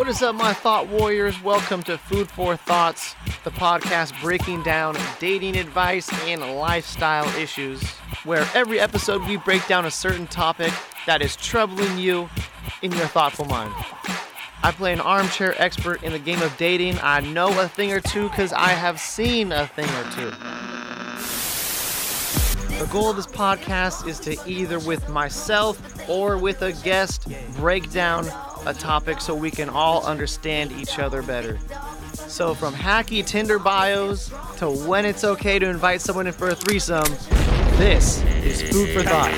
What is up, my thought warriors? Welcome to Food for Thoughts, the podcast breaking down dating advice and lifestyle issues, where every episode we break down a certain topic that is troubling you in your thoughtful mind. I play an armchair expert in the game of dating. I know a thing or two because I have seen a thing or two. The goal of this podcast is to either with myself or with a guest break down a topic so we can all understand each other better. So, from hacky Tinder bios to when it's okay to invite someone in for a threesome, this is Food for Thought.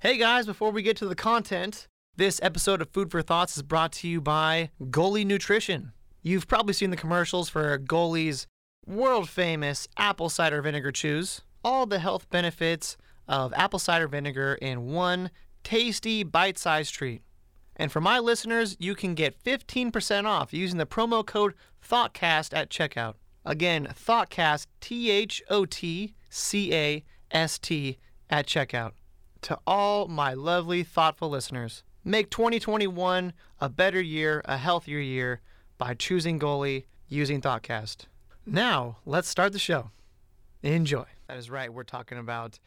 Hey guys, before we get to the content, this episode of Food for Thoughts is brought to you by Goli Nutrition. You've probably seen the commercials for Goli's world famous apple cider vinegar chews. All the health benefits of apple cider vinegar in one tasty bite sized treat. And for my listeners, you can get 15% off using the promo code ThoughtCast at checkout. Again, ThoughtCast, T H O T C A S T, at checkout. To all my lovely, thoughtful listeners, make 2021 a better year, a healthier year by choosing Goli using ThoughtCast. Now, let's start the show. Enjoy. That is right. We're talking about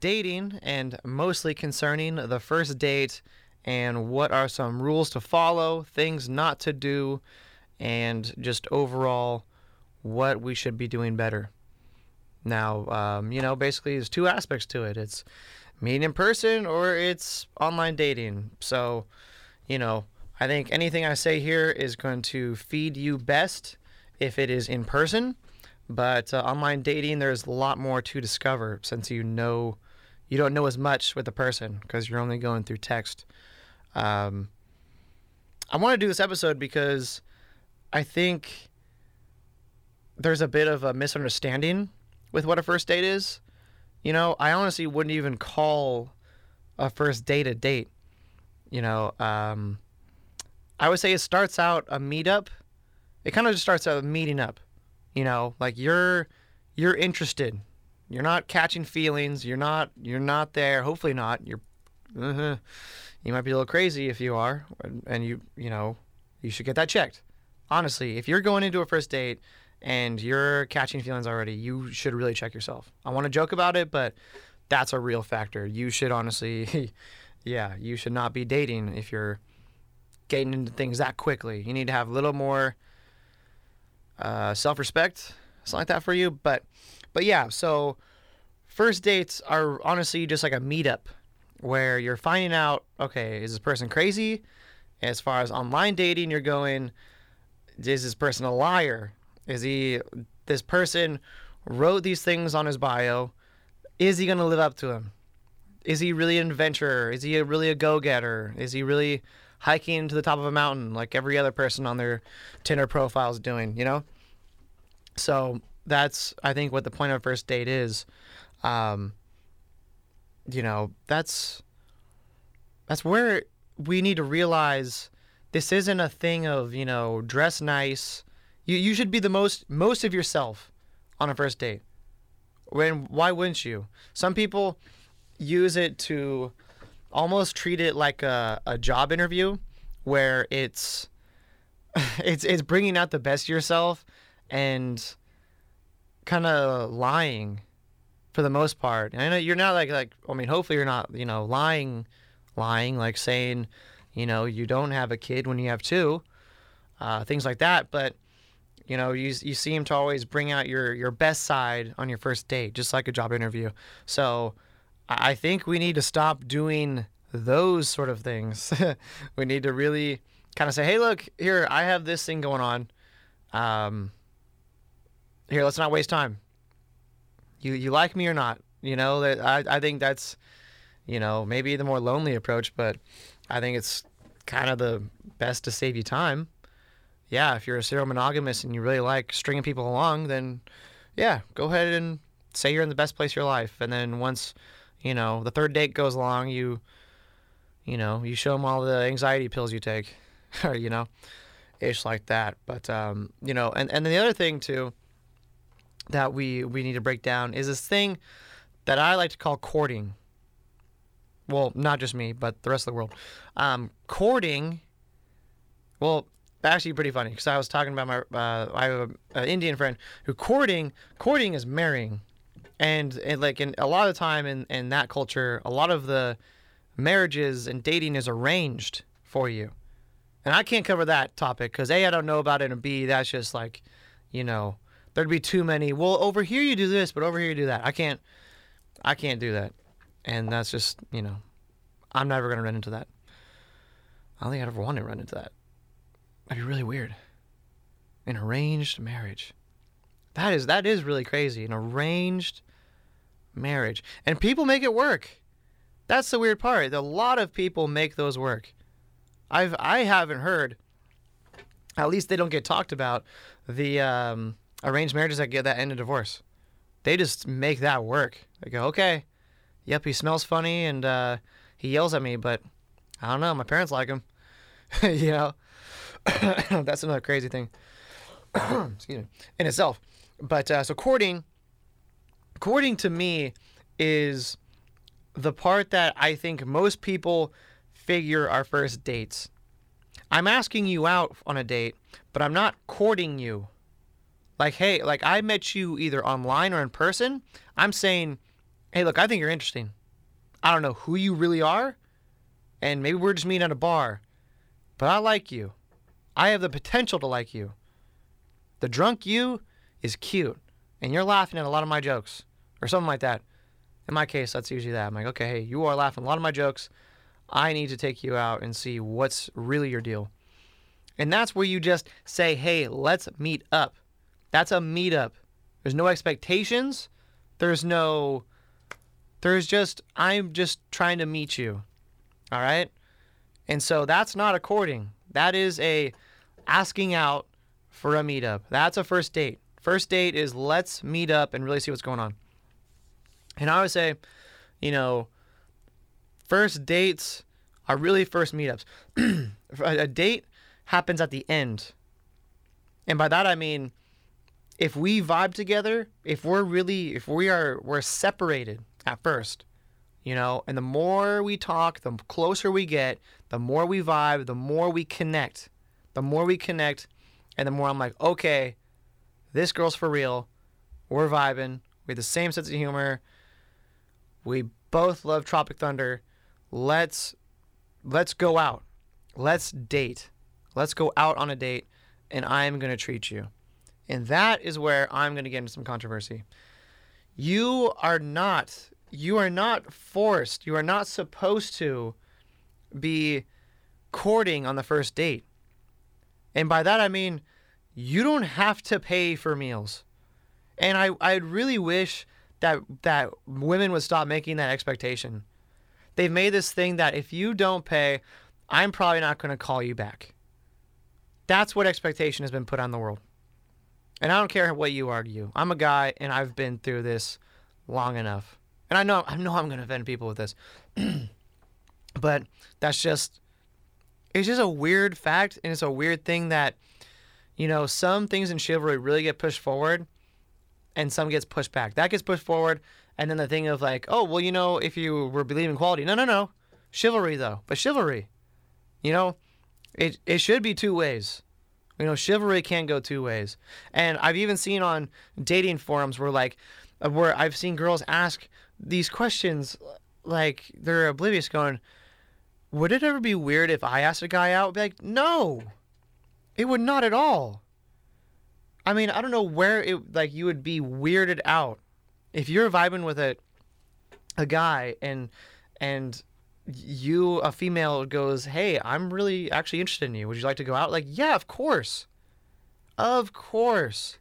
dating and mostly concerning the first date and what are some rules to follow, things not to do, and just overall what we should be doing better. Now, um, you know, basically, there's two aspects to it. It's meeting in person or it's online dating. So, you know, I think anything I say here is going to feed you best if it is in person. But uh, online dating, there's a lot more to discover since you know you don't know as much with the person because you're only going through text. Um, I want to do this episode because I think there's a bit of a misunderstanding with what a first date is. You know, I honestly wouldn't even call a first date a date. You know, um, I would say it starts out a meetup. It kind of just starts out a meeting up. You know, like you're you're interested. You're not catching feelings. You're not you're not there. Hopefully not. You're uh you might be a little crazy if you are, and you you know you should get that checked. Honestly, if you're going into a first date and you're catching feelings already, you should really check yourself. I want to joke about it, but that's a real factor. You should honestly, yeah, you should not be dating if you're getting into things that quickly. You need to have a little more uh, self-respect, something like that for you. But, but yeah, so first dates are honestly just like a meetup where you're finding out, okay, is this person crazy? As far as online dating, you're going, is this person a liar? Is he this person wrote these things on his bio? Is he going to live up to them? Is he really an adventurer? Is he a, really a go-getter? Is he really hiking to the top of a mountain like every other person on their Tinder profile is doing, you know? So that's I think what the point of first date is. Um, you know, that's that's where we need to realize this isn't a thing of, you know, dress nice, you you should be the most most of yourself on a first date. When why wouldn't you? Some people use it to almost treat it like a, a job interview where it's it's it's bringing out the best of yourself and kind of lying for the most part. And I know you're not like like I mean hopefully you're not, you know, lying lying like saying, you know, you don't have a kid when you have two. Uh, things like that, but you know, you you seem to always bring out your your best side on your first date, just like a job interview. So I think we need to stop doing those sort of things. we need to really kind of say, "Hey, look, here I have this thing going on. Um, here, let's not waste time. You you like me or not? You know that I I think that's you know maybe the more lonely approach, but I think it's kind of the best to save you time yeah, if you're a serial monogamist and you really like stringing people along, then yeah, go ahead and say you're in the best place of your life. And then once, you know, the third date goes along, you, you know, you show them all the anxiety pills you take, or you know, ish like that. But um, you know, and and then the other thing too that we we need to break down is this thing that I like to call courting. Well, not just me, but the rest of the world. Um, courting. Well, actually, pretty funny because I was talking about my. Uh, I have an Indian friend who courting. Courting is marrying, and, and like in a lot of time in in that culture, a lot of the marriages and dating is arranged for you. And I can't cover that topic because A, I don't know about it, and B, that's just like, you know, there'd be too many. Well, over here you do this, but over here you do that. I can't, I can't do that, and that's just, you know, I'm never gonna run into that. I don't think I'd ever want to run into that. That'd be really weird. An arranged marriage. That is that is really crazy. An arranged marriage, and people make it work. That's the weird part. A lot of people make those work. I've I haven't heard. At least they don't get talked about. The um, arranged marriages that get that end in divorce. They just make that work. They go, okay, yep, he smells funny and uh, he yells at me, but I don't know. My parents like him. you know, that's another crazy thing. Excuse me, in itself. But uh, so courting, courting to me is the part that I think most people figure our first dates. I'm asking you out on a date, but I'm not courting you. Like, hey, like I met you either online or in person. I'm saying, hey, look, I think you're interesting. I don't know who you really are, and maybe we're just meeting at a bar, but I like you. I have the potential to like you. The drunk you is cute, and you're laughing at a lot of my jokes, or something like that. In my case, that's usually that. I'm like, okay, hey, you are laughing a lot of my jokes. I need to take you out and see what's really your deal. And that's where you just say, hey, let's meet up. That's a meetup. There's no expectations. There's no, there's just, I'm just trying to meet you. All right. And so that's not a courting. That is a asking out for a meetup. That's a first date. First date is let's meet up and really see what's going on. And I would say, you know, first dates are really first meetups. a date happens at the end. And by that I mean if we vibe together, if we're really if we are we're separated at first, you know, and the more we talk, the closer we get, the more we vibe, the more we connect. The more we connect and the more I'm like, "Okay, this girl's for real. We're vibing. We have the same sense of humor. We both love Tropic Thunder let's let's go out. Let's date. Let's go out on a date and I'm going to treat you. And that is where I'm going to get into some controversy. You are not you are not forced. You are not supposed to be courting on the first date. And by that I mean you don't have to pay for meals. And I I really wish that that women would stop making that expectation they've made this thing that if you don't pay, I'm probably not going to call you back. That's what expectation has been put on the world. And I don't care what you argue. I'm a guy and I've been through this long enough. And I know I know I'm to offend people with this. but that's just it's just a weird fact and it's a weird thing that you know, some things in chivalry really get pushed forward and some gets pushed back. That gets pushed forward and then the thing of like, oh, well, you know, if you were believing quality, no, no, no, chivalry though, but chivalry, you know, it it should be two ways. You know, chivalry can go two ways, and I've even seen on dating forums where like, where I've seen girls ask these questions, like they're oblivious, going, would it ever be weird if I asked a guy out? Be like, no, it would not at all. I mean, I don't know where it like you would be weirded out if you're vibing with a a guy and and you a female goes, "Hey, I'm really actually interested in you. Would you like to go out?" Like, "Yeah, of course." Of course.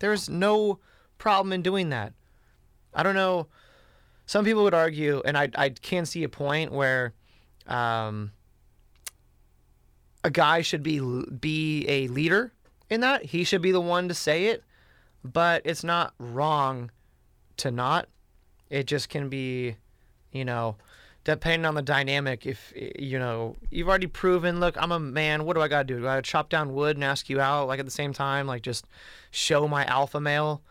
There's no problem in doing that. I don't know. Some people would argue, and I, I can see a point where um, a guy should be be a leader in that. He should be the one to say it, but it's not wrong to not. It just can be, you know, depending on the dynamic. If you know you've already proven, look, I'm a man. What do I gotta do? Do I chop down wood and ask you out like at the same time? Like just show my alpha male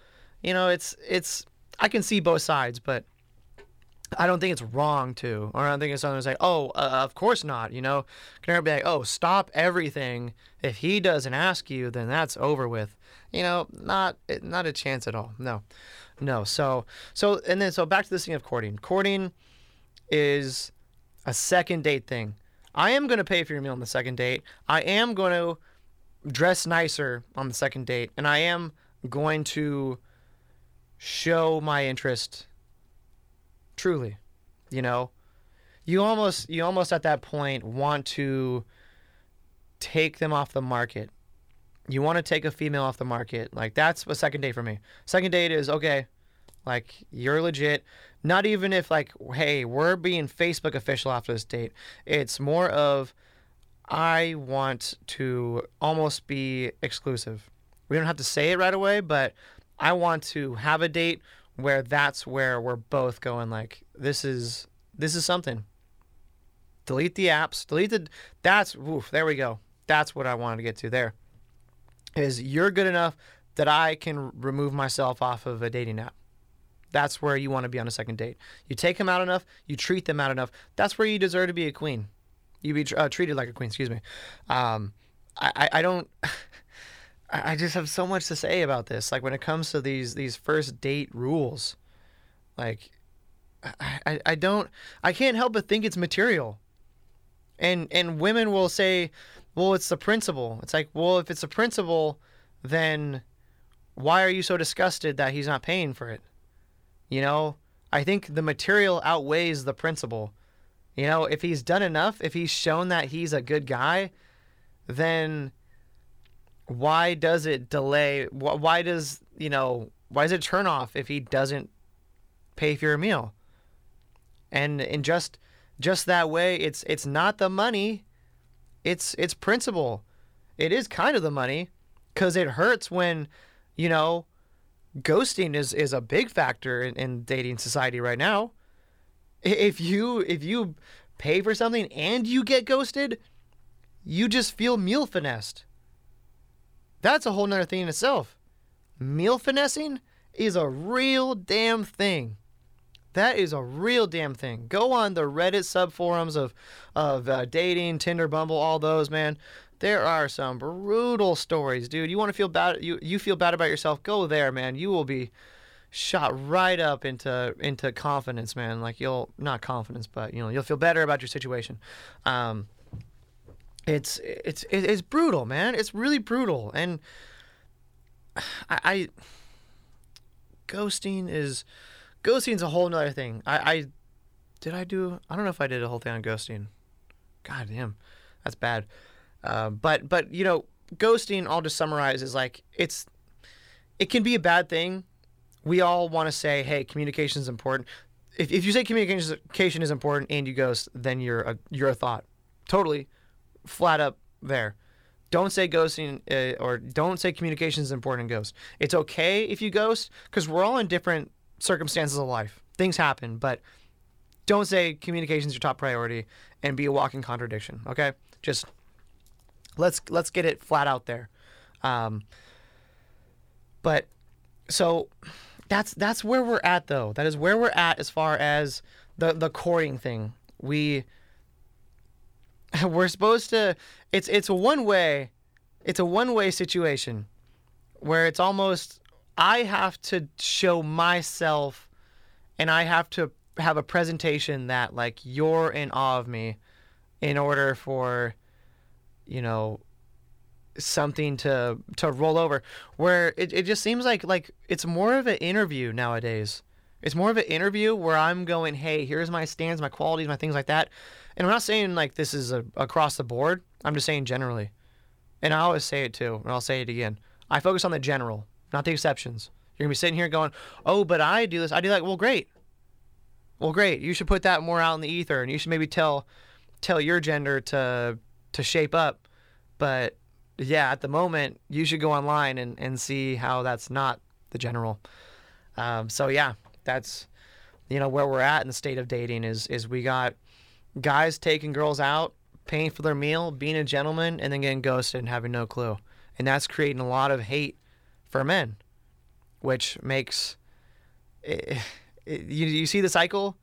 you know, it's it's I can see both sides, but I don't think it's wrong to, or I don't think it's something to say, oh, uh, of course not. You know, can never be like, oh, stop everything. If he doesn't ask you, then that's over with. You know, not not a chance at all. No, no. So so and then so back to this thing of courting. Courting is a second date thing. I am going to pay for your meal on the second date. I am going to dress nicer on the second date, and I am going to show my interest truly you know? You almost you almost at that point want to take them off the market. You want to take a female off the market. Like that's a second date for me. Second date is okay like you're legit. Not even if like hey we're being facebook official after this date. It's more of i want to almost be exclusive. We don't have to say it right away but i want to have a date where that's where we're both going like this is this is something. Delete the apps. Delete the that's there we go. That's what i wanted to get to there is you're good enough that i can remove myself off of a dating app. That's where you want to be on a second date. You take them out enough you treat them out enough. That's where you deserve to be a queen. You be uh, treated like a queen excuse me. Um, I, I, I don't I just have so much to say about this. Like when it comes to these these first date rules, like I, I, I don't I can't help but think it's material. And and women will say, well, it's the principle. It's like, well, if it's a principle, then why are you so disgusted that he's not paying for it? You know, I think the material outweighs the principle. You know, if he's done enough, if he's shown that he's a good guy, then why does it delay? Why does you know? Why does it turn off if he doesn't pay for your meal? And in just just that way, it's it's not the money, it's it's principle. It is kind of the money, because it hurts when, you know, ghosting is is a big factor in, in dating society right now. If you if you pay for something and you get ghosted, you just feel meal finessed that's a whole nother thing in itself. Meal finessing is a real damn thing. That is a real damn thing. Go on the Reddit subforums of of uh, dating, Tinder, Bumble, all those, man. There are some brutal stories, dude. You want to feel bad? You you feel bad about yourself? Go there, man. You will be shot right up into into confidence, man. Like you'll not confidence, but you know you'll feel better about your situation. Um, it's it's it's brutal, man. It's really brutal, and I, I ghosting is ghosting's a whole nother thing. I, I did I do I don't know if I did a whole thing on ghosting. God damn, that's bad. Uh, but but you know, ghosting. I'll just summarize is like it's it can be a bad thing. We all want to say, hey, communication is important. If, if you say communication is important and you ghost, then you're a you're a thought. Totally flat up there. Don't say ghosting uh, or don't say communication is important in ghost. It's okay if you ghost because we're all in different circumstances of life. Things happen, but don't say communication is your top priority and be a walking contradiction. Okay, just let's let's get it flat out there. Um, but so that's that's where we're at though. That is where we're at as far as the the courting thing. We we're supposed to it's it's a one way it's a one way situation where it's almost I have to show myself and I have to have a presentation that like you're in awe of me in order for you know something to to roll over. Where it, it just seems like like it's more of an interview nowadays. It's more of an interview where i'm going hey here's my stands my qualities my things like that and I'm not saying like this is a, across the board. I'm just saying generally. And I always say it too, and I'll say it again. I focus on the general, not the exceptions. You're gonna be sitting here going, "Oh, but I do this. I do that." Well, great. Well, great. You should put that more out in the ether, and you should maybe tell tell your gender to to shape up. But yeah, at the moment, you should go online and, and see how that's not the general. Um, so yeah, that's you know where we're at in the state of dating is is we got guys taking girls out, paying for their meal, being a gentleman, and then getting ghosted and having no clue. And that's creating a lot of hate for men. which makes it, it, you, you see the cycle.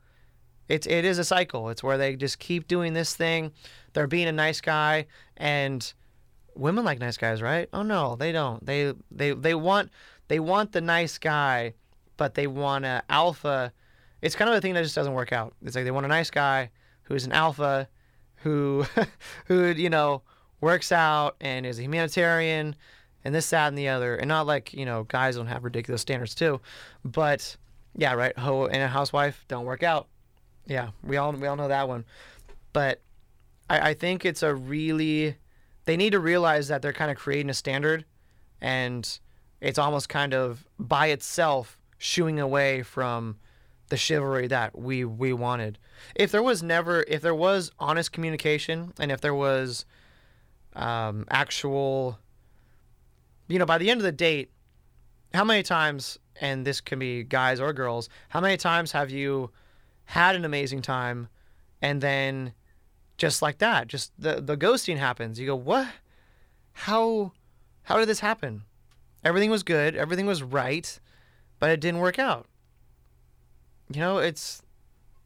It's it is a cycle. It's where they just keep doing this thing. They're being a nice guy, and women like nice guys, right? Oh no, they don't. They they they want they want the nice guy, but they want a alpha. It's kind of a thing that just doesn't work out. It's like they want a nice guy who's an alpha, who who you know works out and is a humanitarian and this that and the other, and not like you know guys don't have ridiculous standards too, but yeah, right. Ho and a housewife don't work out. Yeah, we all we all know that one, but I, I think it's a really they need to realize that they're kind of creating a standard and it's almost kind of by itself shooing away from the chivalry that we we wanted. If there was never if there was honest communication and if there was um, actual you know by the end of the date how many times and this can be guys or girls how many times have you had an amazing time and then just like that just the the ghosting happens. You go what? How how did this happen? Everything was good everything was right but it didn't work out you know it's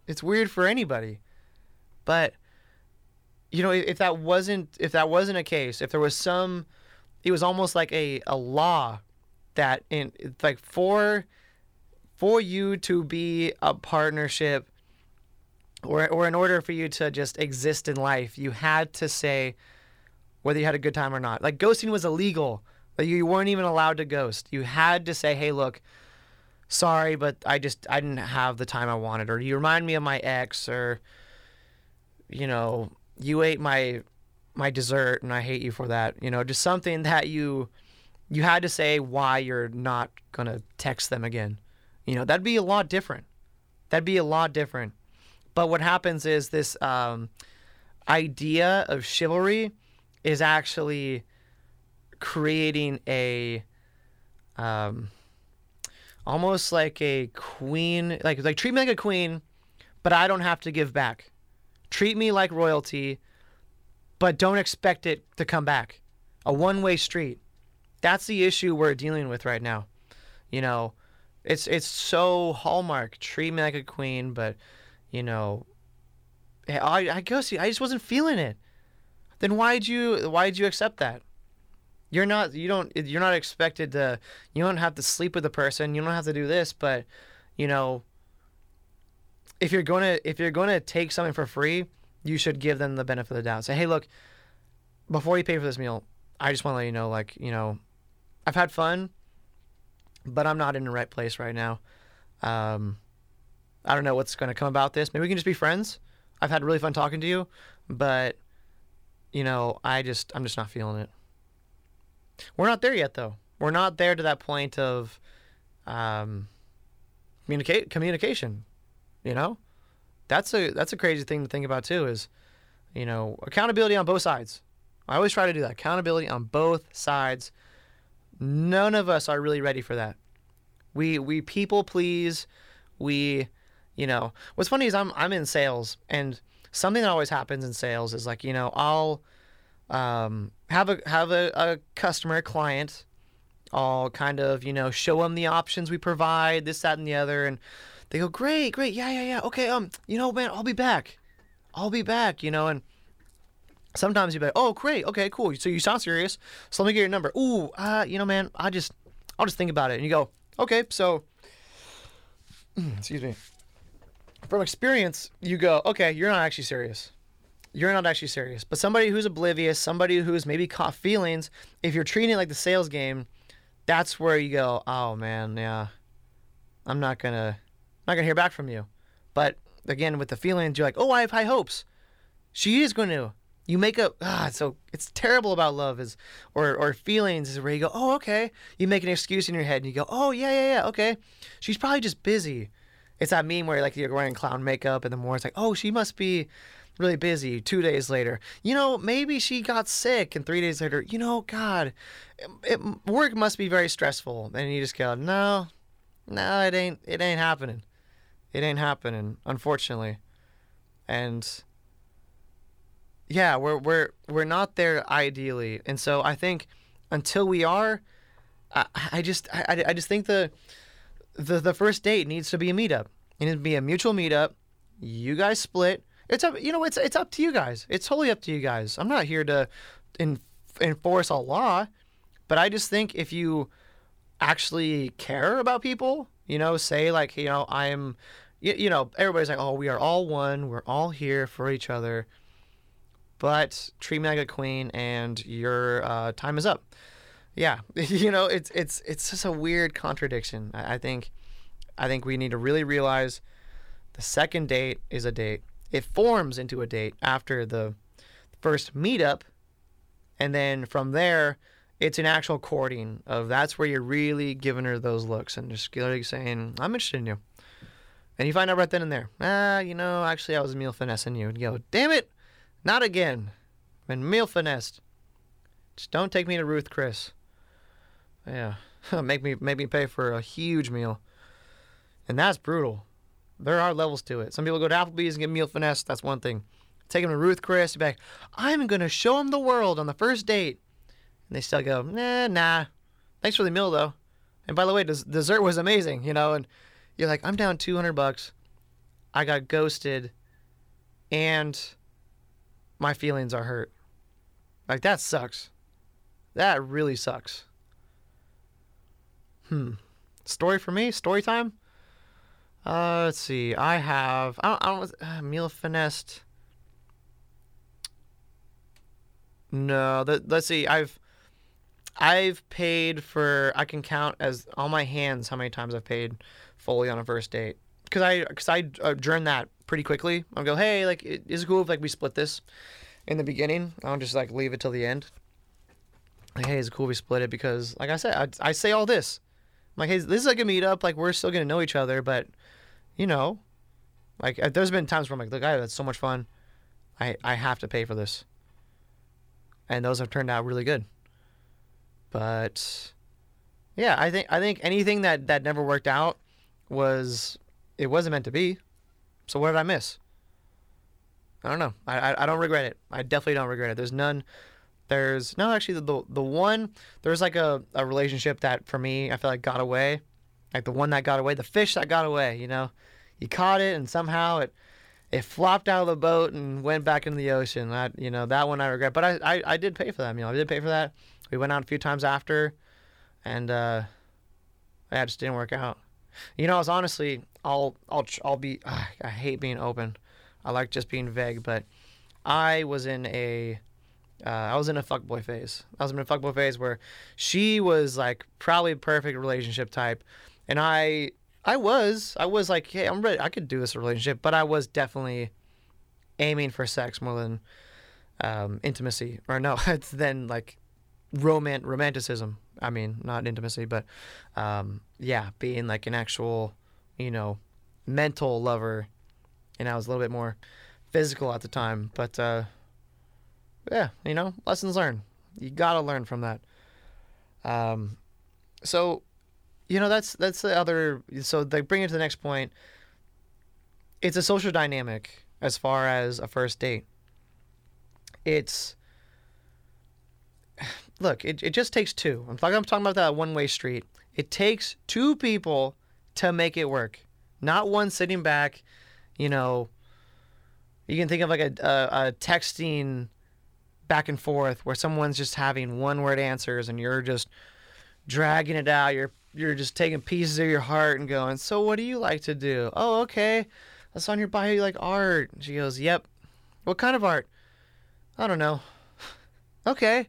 it's weird for anybody but you know if that wasn't if that wasn't a case if there was some it was almost like a, a law that in like for for you to be a partnership or or in order for you to just exist in life, you had to say whether you had a good time or not. Like ghosting was illegal. Like you weren't even allowed to ghost. You had to say, "Hey, look, sorry, but I just I didn't have the time I wanted," or "You remind me of my ex," or you know, "You ate my my dessert and I hate you for that." You know, just something that you you had to say why you're not gonna text them again. You know, that'd be a lot different. That'd be a lot different. But what happens is this um, idea of chivalry is actually creating a um, almost like a queen, like like treat me like a queen, but I don't have to give back. Treat me like royalty, but don't expect it to come back. A one-way street. That's the issue we're dealing with right now. You know, it's it's so hallmark. Treat me like a queen, but you know, I I guess I just wasn't feeling it. Then why'd you why'd you accept that? You're not you don't you're not expected to you don't have to sleep with the person. You don't have to do this, but you know, if you're gonna if you're gonna take something for free, you should give them the benefit of the doubt. Say, hey, look, before you pay for this meal, I just want to let you know, like, you know, I've had fun, but I'm not in the right place right now. Um, I don't know what's to come about this. Maybe we can just be friends. I've had really fun talking to you, but you know, I just I'm just not feeling it. We're not there yet though. We're not there to that point of um communicate communication, you know? That's a that's a crazy thing to think about too is you know, accountability on both sides. I always try to do that. Accountability on both sides. None of us are really ready for that. We we people please. We you know, what's funny is I'm I'm in sales, and something that always happens in sales is like you know I'll um, have a have a, a customer, a client. I'll kind of you know show them the options we provide, this, that, and the other, and they go, great, great, yeah, yeah, yeah, okay, um, you know, man, I'll be back, I'll be back, you know, and sometimes you're like, oh, great, okay, cool, so you sound serious, so let me get your number. Ooh, uh, you know, man, I just, I'll just think about it, and you go, okay, so, excuse me. From experience, you go, okay, you're not actually serious. You're not actually serious. But somebody who's oblivious, somebody who's maybe caught feelings, if you're treating it like the sales game, that's where you go, oh man, yeah, I'm not gonna, I'm not gonna hear back from you. But again, with the feelings, you're like, oh, I have high hopes. She is going to. You make a ah, so it's terrible about love is or or feelings is where you go, oh, okay. You make an excuse in your head and you go, oh yeah, yeah, yeah, okay. She's probably just busy. It's that meme where like you're wearing clown makeup and the more it's like, oh, she must be really busy. Two days later, you know, maybe she got sick, and three days later, you know, God, it, work must be very stressful. And you just go, no, no, it ain't, it ain't happening. It ain't happening, unfortunately. And yeah, we're we're we're not there ideally, and so I think until we are, I, I just I, I just think the the the first date needs to be a meetup. It needs to be a mutual meetup. You guys split. It's up. You know, it's it's up to you guys. It's totally up to you guys. I'm not here to in, enforce a law, but I just think if you actually care about people, you know, say like, you know, I'm, you, you know, everybody's like, oh, we are all one. We're all here for each other. But treat me like a queen, and your uh, time is up. Yeah, you know, it's it's it's just a weird contradiction. I, I think, I think we need to really realize the second date is a date. It forms into a date after the first meetup, and then from there, it's an actual courting of that's where you're really giving her those looks and just literally saying, I'm interested in you. And you find out right then and there, ah, you know, actually I was meal finessing you. And you go, damn it, not again. I've been meal finessed. Just don't take me to Ruth Chris. Yeah. make me make me pay for a huge meal. And that's brutal. There are levels to it. Some people go to Applebee's and get meal finesse. That's one thing. Take them to Ruth Chris. Like, I'm gonna show them the world on the first date. And they still go, nah, nah. Thanks for the meal though. And by the way, des- dessert was amazing, you know. And you're like, I'm down 200 bucks. I got ghosted, and my feelings are hurt. Like that sucks. That really sucks. Hmm. Story for me? Story time? Uh, let's see. I have. I don't. I don't uh, meal finessed. No. The, let's see. I've. I've paid for. I can count as on my hands how many times I've paid fully on a first date. Cause I, cause I adjourn that pretty quickly. I'll go, hey, like, is it cool if like we split this in the beginning? I don't just like leave it till the end. Like, hey, is it cool if we split it? Because, like I said, I, I say all this. I'm like, hey, this is like a meetup. Like, we're still gonna know each other, but you know, like, uh, there's been times where I'm like, look, I that's so much fun. I I have to pay for this, and those have turned out really good. But yeah, I think I think anything that that never worked out was it wasn't meant to be. So what did I miss? I don't know. I, I, I don't regret it. I definitely don't regret it. There's none. There's no actually the the, the one there's like a, a relationship that for me I feel like got away, like the one that got away, the fish that got away. You know, you caught it and somehow it it flopped out of the boat and went back into the ocean. That you know that one I regret, but I, I, I did pay for that meal. I did pay for that. We went out a few times after, and uh, yeah, it just didn't work out. You know, I was honestly, I'll, I'll, I'll be. Uh, I hate being open. I like just being vague, but I was in a, uh, I was in a fuckboy phase. I was in a fuckboy phase where she was like probably perfect relationship type, and I, I was, I was like, hey, I'm ready. I could do this relationship, but I was definitely aiming for sex more than um, intimacy, or no, it's then like romant romanticism. I mean, not intimacy, but um, yeah, being like an actual, you know, mental lover. And I was a little bit more physical at the time, but uh, yeah, you know, lessons learned. You gotta learn from that. Um, so, you know, that's that's the other. So they bring it to the next point. It's a social dynamic as far as a first date. It's look, it, it just takes two. I'm talking, I'm talking about that one way street. It takes two people to make it work, not one sitting back. You know, you can think of like a, a, a texting back and forth where someone's just having one word answers and you're just dragging it out. You're you're just taking pieces of your heart and going, So what do you like to do? Oh, okay. That's on your bio you like art. She goes, Yep. What kind of art? I don't know. okay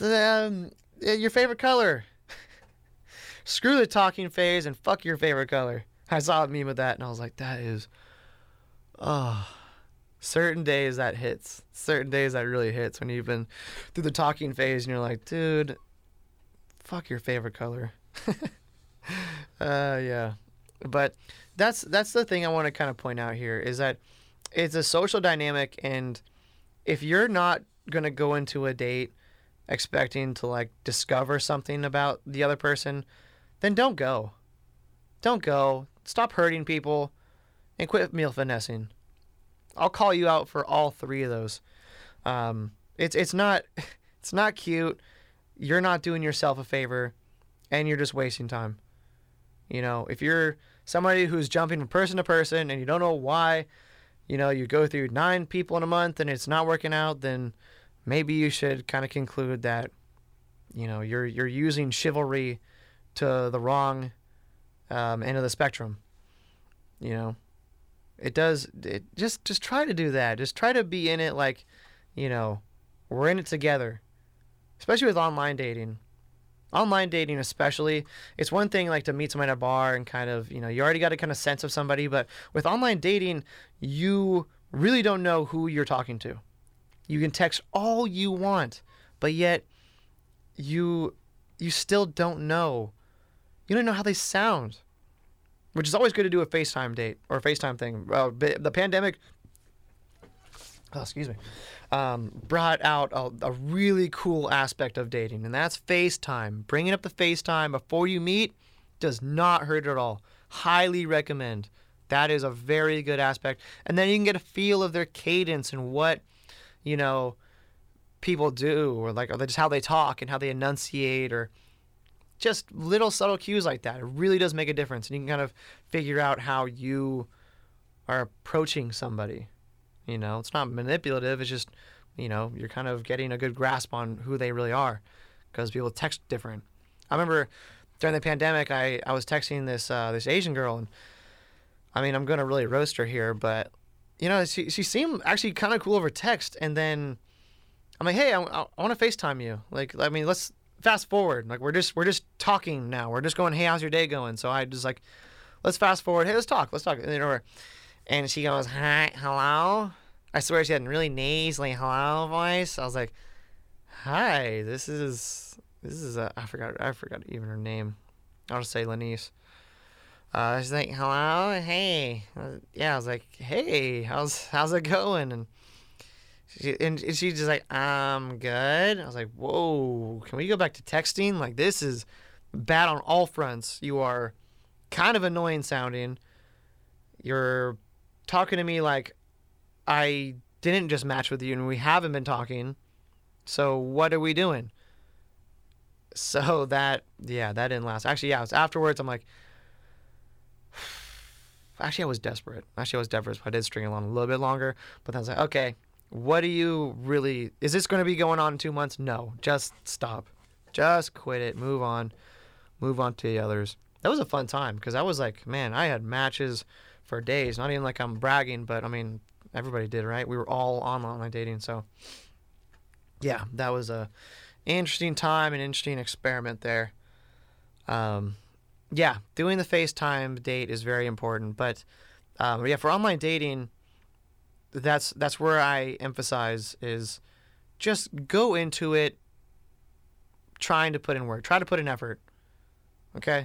um, your favorite color. Screw the talking phase and fuck your favorite color. I saw a meme of that and I was like, that is, oh, certain days that hits. Certain days that really hits when you've been through the talking phase and you're like, dude, fuck your favorite color. uh, yeah. But that's that's the thing I want to kind of point out here is that it's a social dynamic and if you're not gonna go into a date expecting to like discover something about the other person, then don't go. Don't go. Stop hurting people and quit meal finessing. I'll call you out for all three of those. Um, it's it's not it's not cute. You're not doing yourself a favor. And you're just wasting time. You know, if you're somebody who's jumping from person to person and you don't know why, you know, you go through nine people in a month and it's not working out, then maybe you should kind of conclude that, you know, you're you're using chivalry to the wrong um, end of the spectrum. You know, it does. It just just try to do that. Just try to be in it like, you know, we're in it together. Especially with online dating. Online dating, especially, it's one thing like to meet somebody at a bar and kind of, you know, you already got a kind of sense of somebody, but with online dating, you really don't know who you're talking to. You can text all you want, but yet you you still don't know. You don't know how they sound which is always good to do a FaceTime date or a FaceTime thing. Uh, the pandemic, oh, excuse me, um, brought out a, a, really cool aspect of dating, and that's FaceTime. Bringing up the FaceTime before you meet does not hurt at all. Highly recommend. That is a very good aspect. And then you can get a feel of their cadence and what, you know, people do, or like or just how they talk and how they enunciate, or just little subtle cues like that. It really does make a difference. And you can kind of figure out how you are approaching somebody. You know, it's not manipulative. It's just, you know, you're kind of getting a good grasp on who they really are because people text different. I remember during the pandemic, I, I was texting this uh, this Asian girl, and I mean, I'm gonna really roast her here, but you know, she she seemed actually kind of cool over text, and then I'm like, hey, I, I, want to Facetime you. Like, I mean, let's fast forward. Like we're just we're just talking now. We're just going, hey, how's your day going? So I just like, let's fast forward. Hey, let's talk. Let's talk. And, and she goes, hi, hello. I swear she had a really nasally hello voice. I was like, hi, this is this is a I forgot I forgot even her name. I'll just say Lanice. Uh, she's like, hello, hey, yeah. I was like, hey, how's how's it going? And she, and she's just like, I'm good. I was like, whoa, can we go back to texting? Like, this is bad on all fronts. You are kind of annoying sounding. You're talking to me like I didn't just match with you and we haven't been talking. So, what are we doing? So, that, yeah, that didn't last. Actually, yeah, it was afterwards. I'm like, actually, I was desperate. Actually, I was desperate. I did string along a little bit longer. But then I was like, okay, what do you really is this going to be going on in two months no just stop just quit it move on move on to the others that was a fun time because i was like man i had matches for days not even like i'm bragging but i mean everybody did right we were all on online dating so yeah that was a interesting time an interesting experiment there um, yeah doing the facetime date is very important but um, yeah for online dating that's that's where I emphasize is just go into it trying to put in work, try to put in effort. Okay?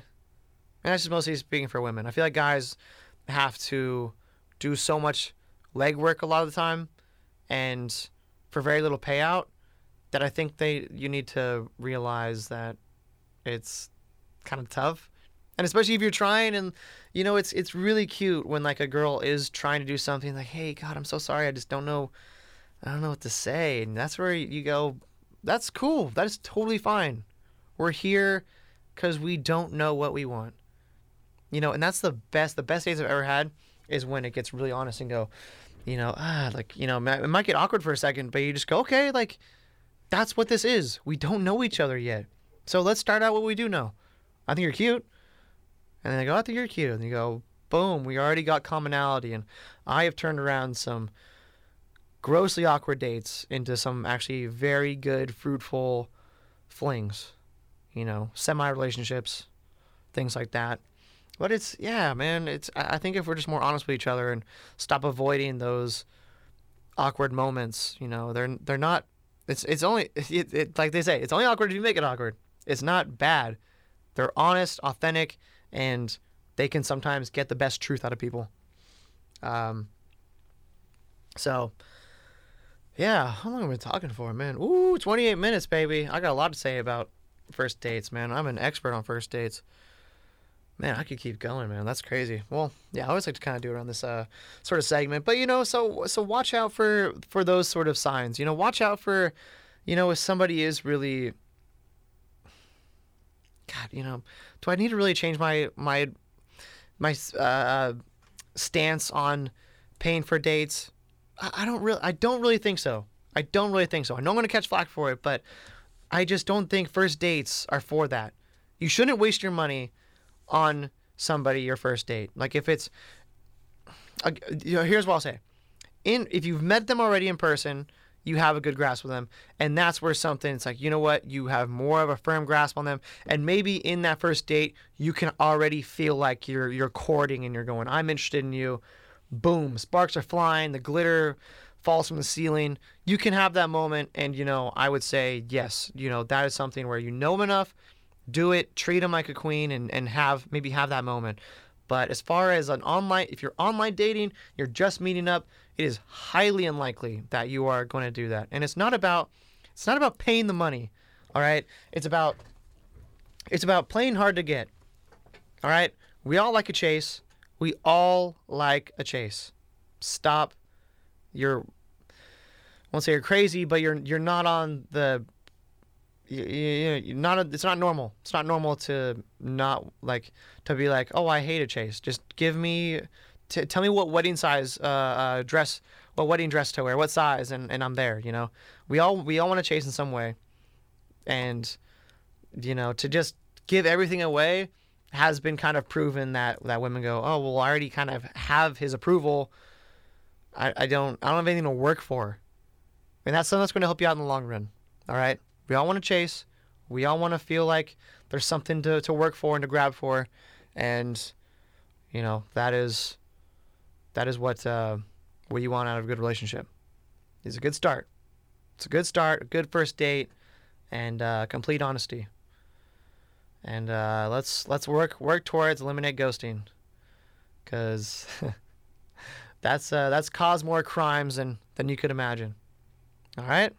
And that's just mostly speaking for women. I feel like guys have to do so much legwork a lot of the time and for very little payout that I think they you need to realize that it's kind of tough. And especially if you're trying and you know it's it's really cute when like a girl is trying to do something like hey god i'm so sorry. I just don't know i don't know what to say. And that's where you go that's cool. That is totally fine. We're here because we don't know what we want you know and that's the best the best days i've ever had is when it gets really honest and go you know ah like you know it might get awkward for a second but you just go okay like that's what this is we don't know each other yet so let's start out what we do know i think you're cute and then they go, I think you're cute. And you go, boom, we already got commonality. And I have turned around some grossly awkward dates into some actually very good, fruitful flings, you know, semi relationships, things like that. But it's, yeah, man, it's, I think if we're just more honest with each other and stop avoiding those awkward moments, you know, they're, they're not, it's, it's only, it, it, like they say, it's only awkward if you make it awkward. It's not bad. They're honest, authentic, and they can sometimes get the best truth out of people. Um, so, yeah, how long have we been talking for, man? Ooh, 28 minutes, baby. I got a lot to say about first dates, man. I'm an expert on first dates. Man, I could keep going, man. That's crazy. Well, yeah, I always like to kind of do it on this uh, sort of segment, but you know, so so watch out for for those sort of signs. You know, watch out for, you know, if somebody is really God, you know, do I need to really change my my my uh, stance on paying for dates? I, I don't really I don't really think so. I don't really think so. I know I'm gonna catch flack for it, but I just don't think first dates are for that. You shouldn't waste your money on somebody your first date. Like if it's, you know, here's what I'll say: in if you've met them already in person, you have a good grasp of them, and that's where something it's like you know what you have more of a firm grasp on them, and maybe in that first date you can already feel like you're you're courting and you're going I'm interested in you. Boom, sparks are flying, the glitter falls from the ceiling. You can have that moment, and you know I would say yes, you know that is something where you know them enough do it, treat them like a queen, and, and have maybe have that moment. But as far as an online, if you're online dating, you're just meeting up, it is highly unlikely that you are going to do that. And it's not about it's not about paying the money, all right? It's about it's about playing hard to get. All right? We all like a chase. We all like a chase. Stop. You're I won't say you're crazy, but you're you're not on the you, you, not a, it's not normal. It's not normal to not like to be like, oh, I hate a chase. Just give me, t- tell me what wedding size uh, uh, dress, what wedding dress to wear, what size, and, and I'm there. You know, we all we all want to chase in some way, and you know, to just give everything away has been kind of proven that that women go, oh, well, I already kind of have his approval. I, I don't I don't have anything to work for, and that's something that's going to help you out in the long run. All right. We all want to chase. We all want to feel like there's something to, to work for and to grab for. And, you know, that is that is what uh, what you want out of a good relationship. It's a good start. It's a good start, a good first date, and uh, complete honesty. And uh, let's let's work work towards eliminate ghosting, because that's uh, that's caused more crimes than than you could imagine. All right,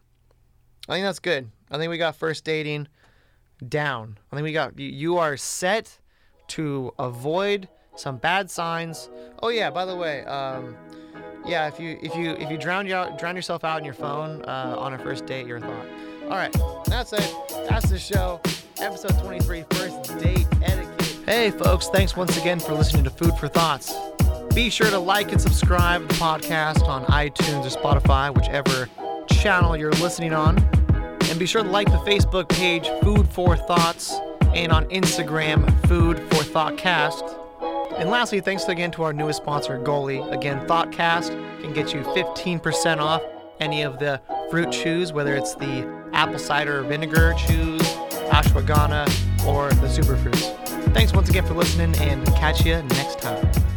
I think that's good. I think we got first dating down. I think we got you are set to avoid some bad signs. Oh yeah, by the way, um, yeah, if you if you if you drown you out, drown yourself out in your phone uh, on a first date, your thought. All right, that's it. That's the show. Episode 23, first date etiquette. Hey folks, thanks once again for listening to Food for Thoughts. Be sure to like and subscribe the podcast on iTunes or Spotify, whichever channel you're listening on. And be sure to like the Facebook page Food for Thoughts and on Instagram Food for Thoughtcast. And lastly, thanks again to our newest sponsor, Goli. Again, Thoughtcast can get you 15% off any of the fruit chews, whether it's the apple cider vinegar chews, ashwagandha, or the superfruits. Thanks once again for listening and catch you next time.